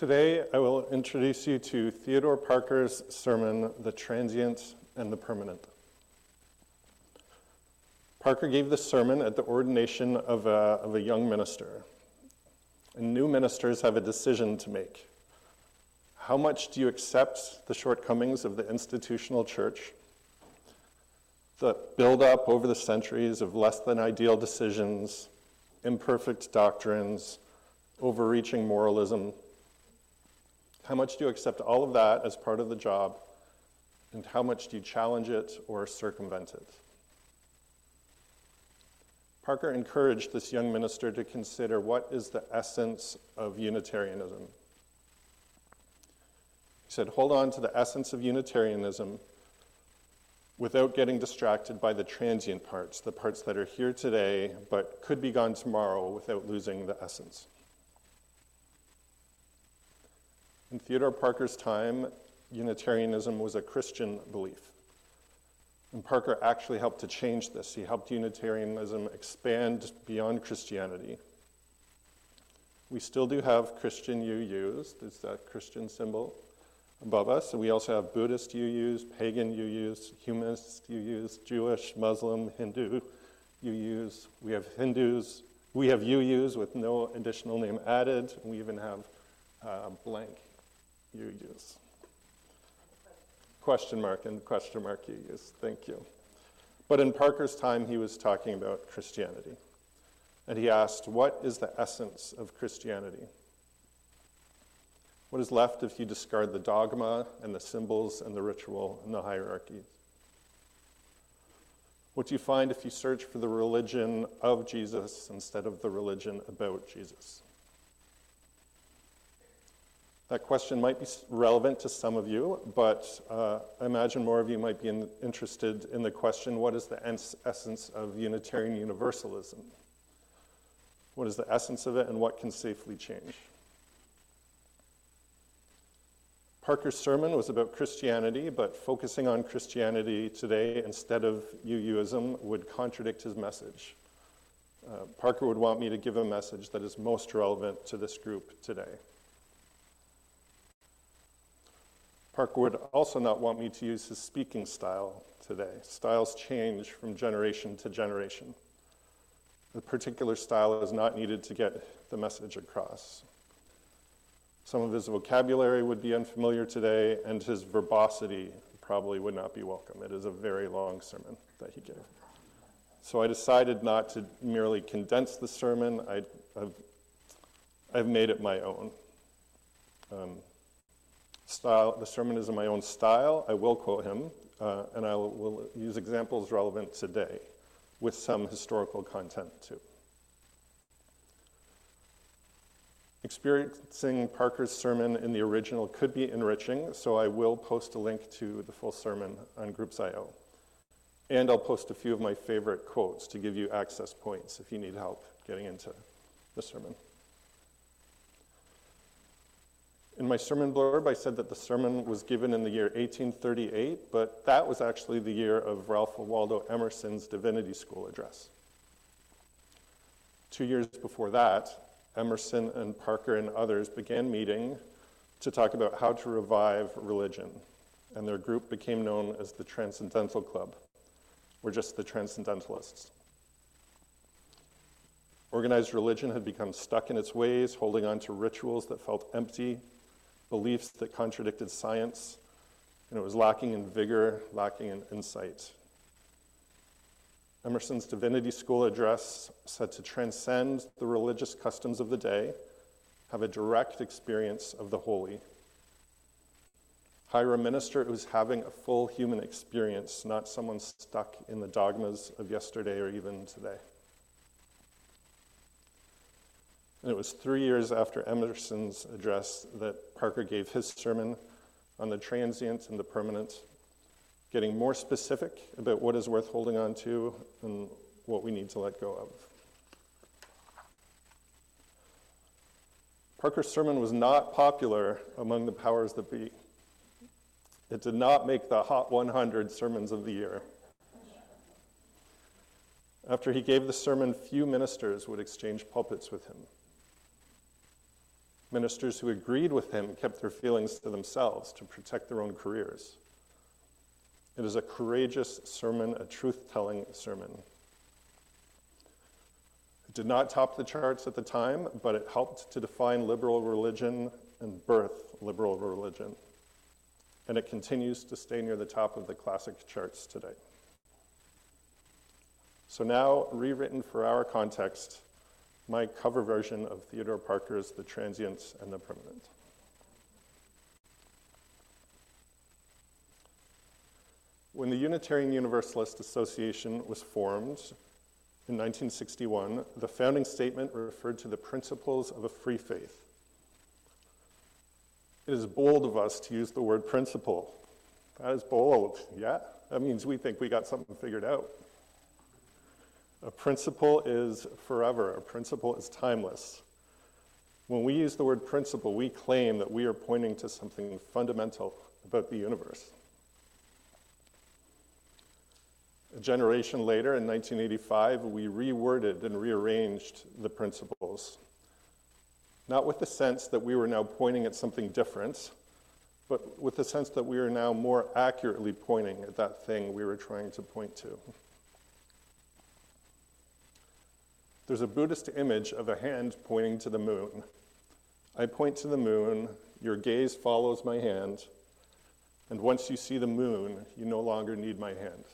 Today, I will introduce you to Theodore Parker's sermon, The Transient and the Permanent. Parker gave this sermon at the ordination of a, of a young minister. And new ministers have a decision to make. How much do you accept the shortcomings of the institutional church? The buildup over the centuries of less than ideal decisions, imperfect doctrines, overreaching moralism. How much do you accept all of that as part of the job? And how much do you challenge it or circumvent it? Parker encouraged this young minister to consider what is the essence of Unitarianism. He said, hold on to the essence of Unitarianism without getting distracted by the transient parts, the parts that are here today but could be gone tomorrow without losing the essence. In Theodore Parker's time, Unitarianism was a Christian belief. And Parker actually helped to change this. He helped Unitarianism expand beyond Christianity. We still do have Christian UUs. There's that Christian symbol above us. We also have Buddhist UUs, pagan UUs, humanist UUs, Jewish, Muslim, Hindu UUs. We have Hindus. We have UUs with no additional name added. We even have uh, blank UUs. Question mark and question mark UUs. Thank you. But in Parker's time, he was talking about Christianity. And he asked, What is the essence of Christianity? What is left if you discard the dogma and the symbols and the ritual and the hierarchies? What do you find if you search for the religion of Jesus instead of the religion about Jesus? That question might be relevant to some of you, but uh, I imagine more of you might be in, interested in the question what is the essence of Unitarian Universalism? What is the essence of it, and what can safely change? Parker's sermon was about Christianity, but focusing on Christianity today instead of UUism would contradict his message. Uh, Parker would want me to give a message that is most relevant to this group today. Parker would also not want me to use his speaking style today. Styles change from generation to generation. A particular style is not needed to get the message across. Some of his vocabulary would be unfamiliar today, and his verbosity probably would not be welcome. It is a very long sermon that he gave. So I decided not to merely condense the sermon, I, have I've made it my own. Um, style, the sermon is in my own style. I will quote him, uh, and I will, will use examples relevant today with some historical content too. Experiencing Parker's sermon in the original could be enriching, so I will post a link to the full sermon on Groups.io. And I'll post a few of my favorite quotes to give you access points if you need help getting into the sermon. In my sermon blurb, I said that the sermon was given in the year 1838, but that was actually the year of Ralph Waldo Emerson's Divinity School address. Two years before that, Emerson and Parker and others began meeting to talk about how to revive religion, and their group became known as the Transcendental Club. We're just the Transcendentalists. Organized religion had become stuck in its ways, holding on to rituals that felt empty, beliefs that contradicted science, and it was lacking in vigor, lacking in insight. Emerson's Divinity School address said to transcend the religious customs of the day, have a direct experience of the holy. Hire a minister who's having a full human experience, not someone stuck in the dogmas of yesterday or even today. And it was three years after Emerson's address that Parker gave his sermon on the transient and the permanent getting more specific about what is worth holding on to and what we need to let go of. Parker's sermon was not popular among the powers that be. It did not make the Hot 100 sermons of the year. After he gave the sermon, few ministers would exchange pulpits with him. Ministers who agreed with him kept their feelings to themselves to protect their own careers. It is a courageous sermon, a truth telling sermon. It did not top the charts at the time, but it helped to define liberal religion and birth liberal religion. And it continues to stay near the top of the classic charts today. So now, rewritten for our context, my cover version of Theodore Parker's The Transients and the Permanent. When the Unitarian Universalist Association was formed in 1961, the founding statement referred to the principles of a free faith. It is bold of us to use the word principle. That is bold, yeah? That means we think we got something figured out. A principle is forever, a principle is timeless. When we use the word principle, we claim that we are pointing to something fundamental about the universe. A generation later, in 1985, we reworded and rearranged the principles. Not with the sense that we were now pointing at something different, but with the sense that we are now more accurately pointing at that thing we were trying to point to. There's a Buddhist image of a hand pointing to the moon. I point to the moon, your gaze follows my hand, and once you see the moon, you no longer need my hand.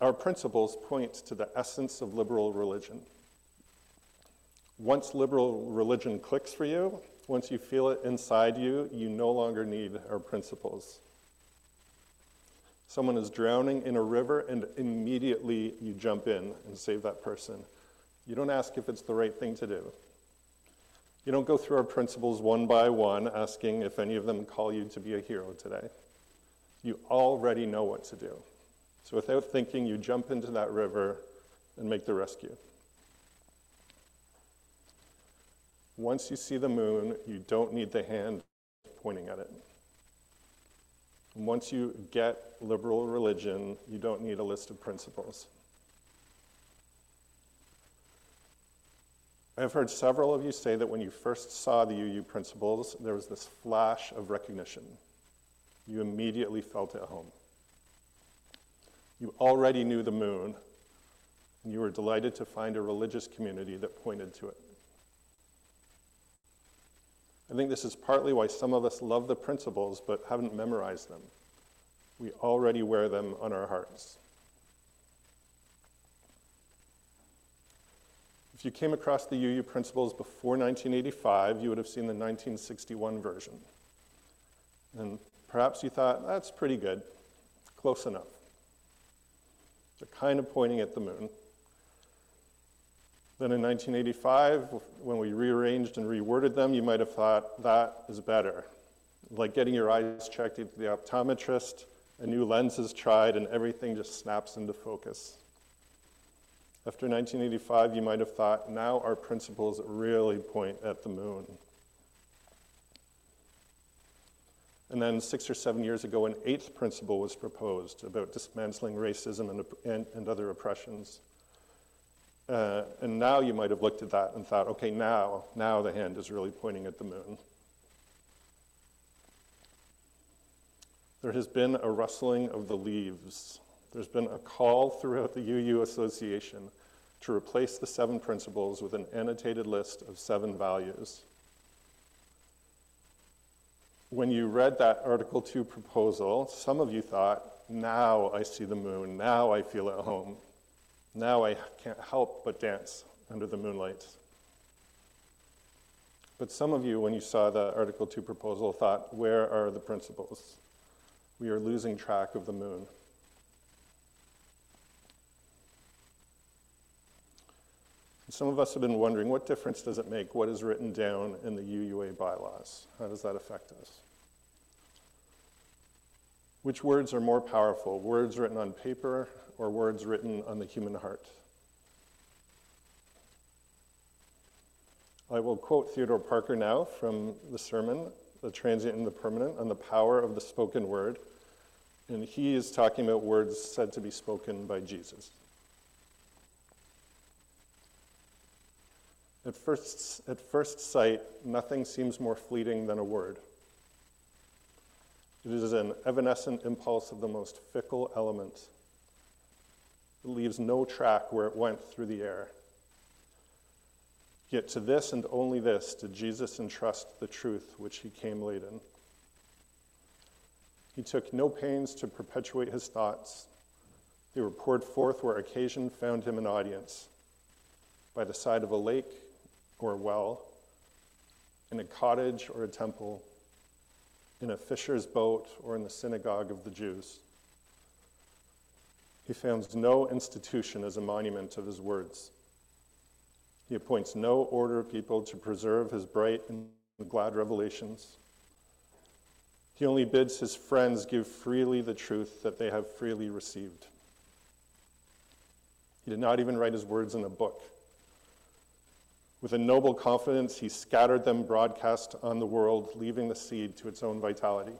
Our principles point to the essence of liberal religion. Once liberal religion clicks for you, once you feel it inside you, you no longer need our principles. Someone is drowning in a river, and immediately you jump in and save that person. You don't ask if it's the right thing to do. You don't go through our principles one by one, asking if any of them call you to be a hero today. You already know what to do. So without thinking, you jump into that river and make the rescue. Once you see the moon, you don't need the hand pointing at it. Once you get liberal religion, you don't need a list of principles. I've heard several of you say that when you first saw the UU principles, there was this flash of recognition. You immediately felt at home. You already knew the moon, and you were delighted to find a religious community that pointed to it. I think this is partly why some of us love the principles but haven't memorized them. We already wear them on our hearts. If you came across the UU principles before 1985, you would have seen the 1961 version. And perhaps you thought, that's pretty good, close enough. They're kind of pointing at the moon. Then in 1985, when we rearranged and reworded them, you might have thought, that is better. Like getting your eyes checked at the optometrist, a new lens is tried, and everything just snaps into focus. After 1985, you might have thought, now our principles really point at the moon. And then six or seven years ago, an eighth principle was proposed about dismantling racism and, and, and other oppressions. Uh, and now you might have looked at that and thought, okay, now, now the hand is really pointing at the moon. There has been a rustling of the leaves. There's been a call throughout the UU Association to replace the seven principles with an annotated list of seven values. When you read that Article 2 proposal, some of you thought, now I see the moon, now I feel at home, now I can't help but dance under the moonlight. But some of you, when you saw the Article 2 proposal, thought, where are the principles? we are losing track of the moon. Some of us have been wondering what difference does it make what is written down in the UUA bylaws? How does that affect us? Which words are more powerful, words written on paper or words written on the human heart? I will quote Theodore Parker now from the sermon, The Transient and the Permanent, on the power of the spoken word. And he is talking about words said to be spoken by Jesus. At first, at first sight, nothing seems more fleeting than a word. It is an evanescent impulse of the most fickle element. It leaves no track where it went through the air. Yet to this and only this did Jesus entrust the truth which he came laden. He took no pains to perpetuate his thoughts. They were poured forth where occasion found him an audience by the side of a lake or a well, in a cottage or a temple, in a fisher's boat or in the synagogue of the Jews. He founds no institution as a monument of his words. He appoints no order of people to preserve his bright and glad revelations. He only bids his friends give freely the truth that they have freely received. He did not even write his words in a book. With a noble confidence, he scattered them broadcast on the world, leaving the seed to its own vitality.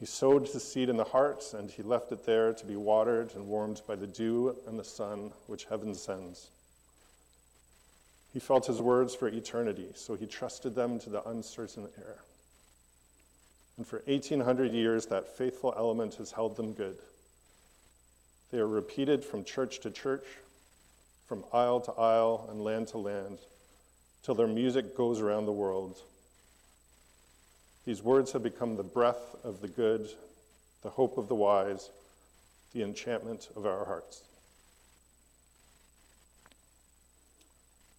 He sowed the seed in the heart, and he left it there to be watered and warmed by the dew and the sun which heaven sends. He felt his words for eternity, so he trusted them to the uncertain air. And for 1800 years, that faithful element has held them good. They are repeated from church to church, from isle to isle and land to land, till their music goes around the world. These words have become the breath of the good, the hope of the wise, the enchantment of our hearts.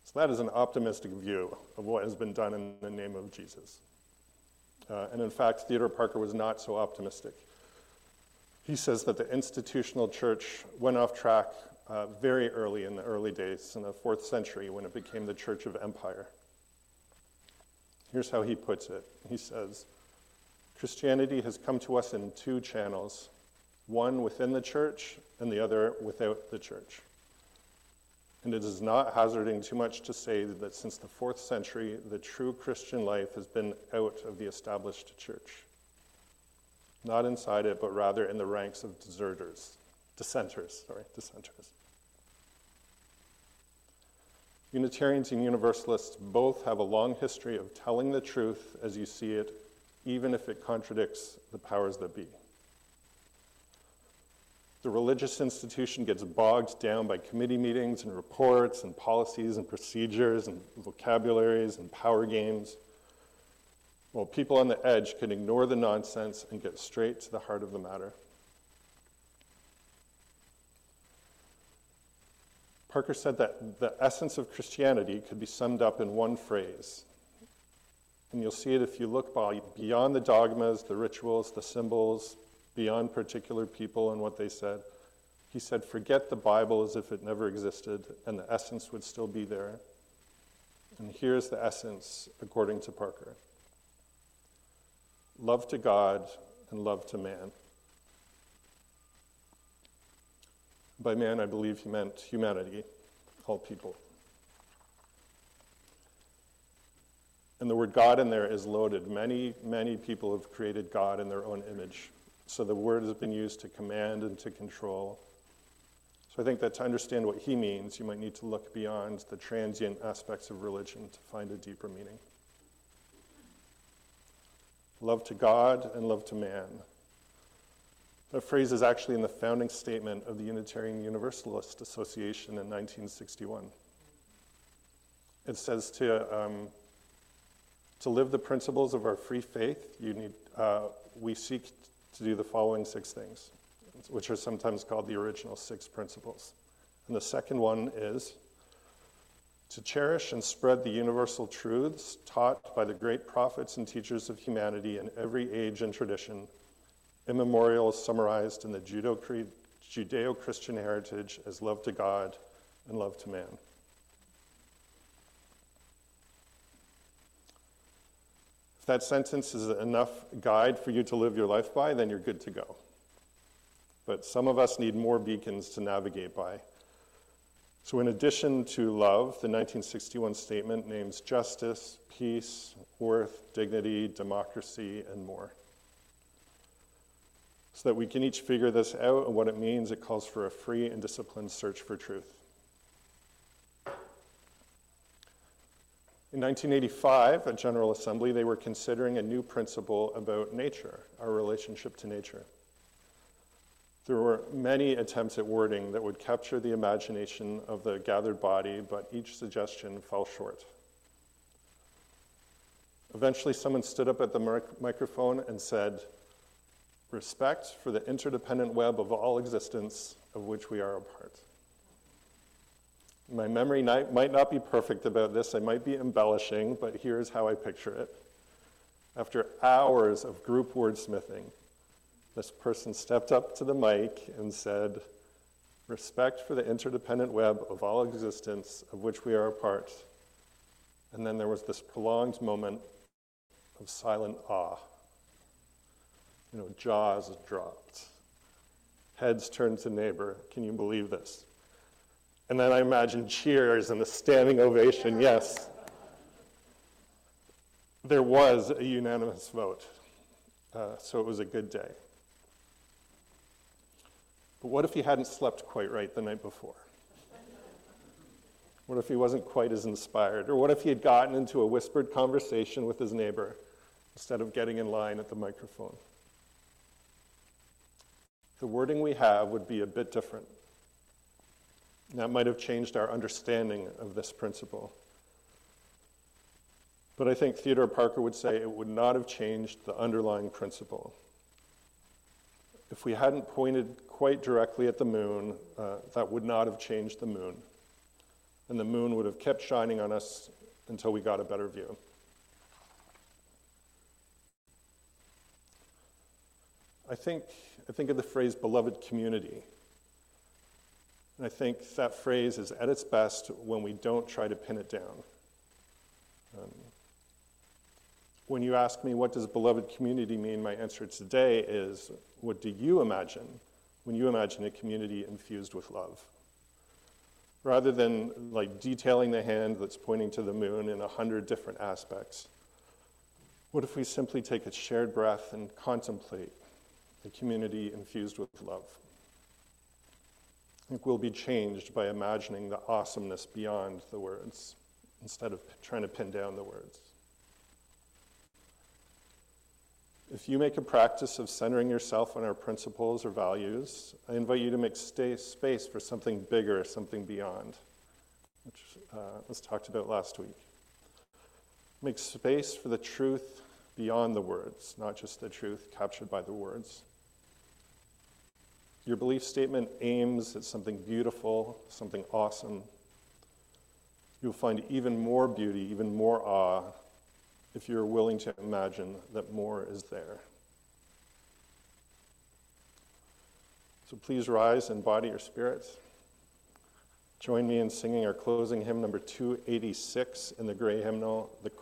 So, that is an optimistic view of what has been done in the name of Jesus. Uh, and in fact, Theodore Parker was not so optimistic. He says that the institutional church went off track uh, very early in the early days, in the fourth century, when it became the Church of Empire. Here's how he puts it He says, Christianity has come to us in two channels one within the church and the other without the church. And it is not hazarding too much to say that since the fourth century, the true Christian life has been out of the established church. Not inside it, but rather in the ranks of deserters, dissenters, sorry, dissenters. Unitarians and Universalists both have a long history of telling the truth as you see it, even if it contradicts the powers that be. The religious institution gets bogged down by committee meetings and reports and policies and procedures and vocabularies and power games. While people on the edge can ignore the nonsense and get straight to the heart of the matter. Parker said that the essence of Christianity could be summed up in one phrase. And you'll see it if you look beyond the dogmas, the rituals, the symbols, beyond particular people and what they said. He said, Forget the Bible as if it never existed, and the essence would still be there. And here's the essence, according to Parker love to God and love to man. By man, I believe he meant humanity, all people. And the word God in there is loaded. Many, many people have created God in their own image. So the word has been used to command and to control. So I think that to understand what he means, you might need to look beyond the transient aspects of religion to find a deeper meaning. Love to God and love to man. That phrase is actually in the founding statement of the Unitarian Universalist Association in 1961. It says to, um, to live the principles of our free faith, you need, uh, we seek to do the following six things, which are sometimes called the original six principles. And the second one is to cherish and spread the universal truths taught by the great prophets and teachers of humanity in every age and tradition immemorial is summarized in the Judeo Christian heritage as love to God and love to man. If that sentence is enough guide for you to live your life by, then you're good to go. But some of us need more beacons to navigate by. So, in addition to love, the 1961 statement names justice, peace, worth, dignity, democracy, and more so that we can each figure this out and what it means. It calls for a free and disciplined search for truth. In 1985, at General Assembly, they were considering a new principle about nature, our relationship to nature. There were many attempts at wording that would capture the imagination of the gathered body, but each suggestion fell short. Eventually, someone stood up at the mic- microphone and said, Respect for the interdependent web of all existence of which we are a part. My memory might not be perfect about this, I might be embellishing, but here's how I picture it. After hours of group wordsmithing, this person stepped up to the mic and said, Respect for the interdependent web of all existence of which we are a part. And then there was this prolonged moment of silent awe. You know, jaws dropped, heads turned to neighbor. Can you believe this? And then I imagine cheers and a standing ovation, yes. There was a unanimous vote, uh, so it was a good day. But what if he hadn't slept quite right the night before? What if he wasn't quite as inspired? Or what if he had gotten into a whispered conversation with his neighbor instead of getting in line at the microphone? The wording we have would be a bit different. That might have changed our understanding of this principle. But I think Theodore Parker would say it would not have changed the underlying principle. If we hadn't pointed quite directly at the moon, uh, that would not have changed the moon. And the moon would have kept shining on us until we got a better view. I think, I think of the phrase beloved community. And I think that phrase is at its best when we don't try to pin it down. Um, when you ask me, what does beloved community mean? My answer today is, what do you imagine when you imagine a community infused with love? Rather than like detailing the hand that's pointing to the moon in a hundred different aspects, what if we simply take a shared breath and contemplate a community infused with love? I think we'll be changed by imagining the awesomeness beyond the words instead of trying to pin down the words. If you make a practice of centering yourself on our principles or values, I invite you to make space for something bigger, something beyond, which uh, was talked about last week. Make space for the truth beyond the words, not just the truth captured by the words. Your belief statement aims at something beautiful, something awesome. You'll find even more beauty, even more awe, if you're willing to imagine that more is there. So please rise and body your spirits. Join me in singing our closing hymn number 286 in the gray hymnal, The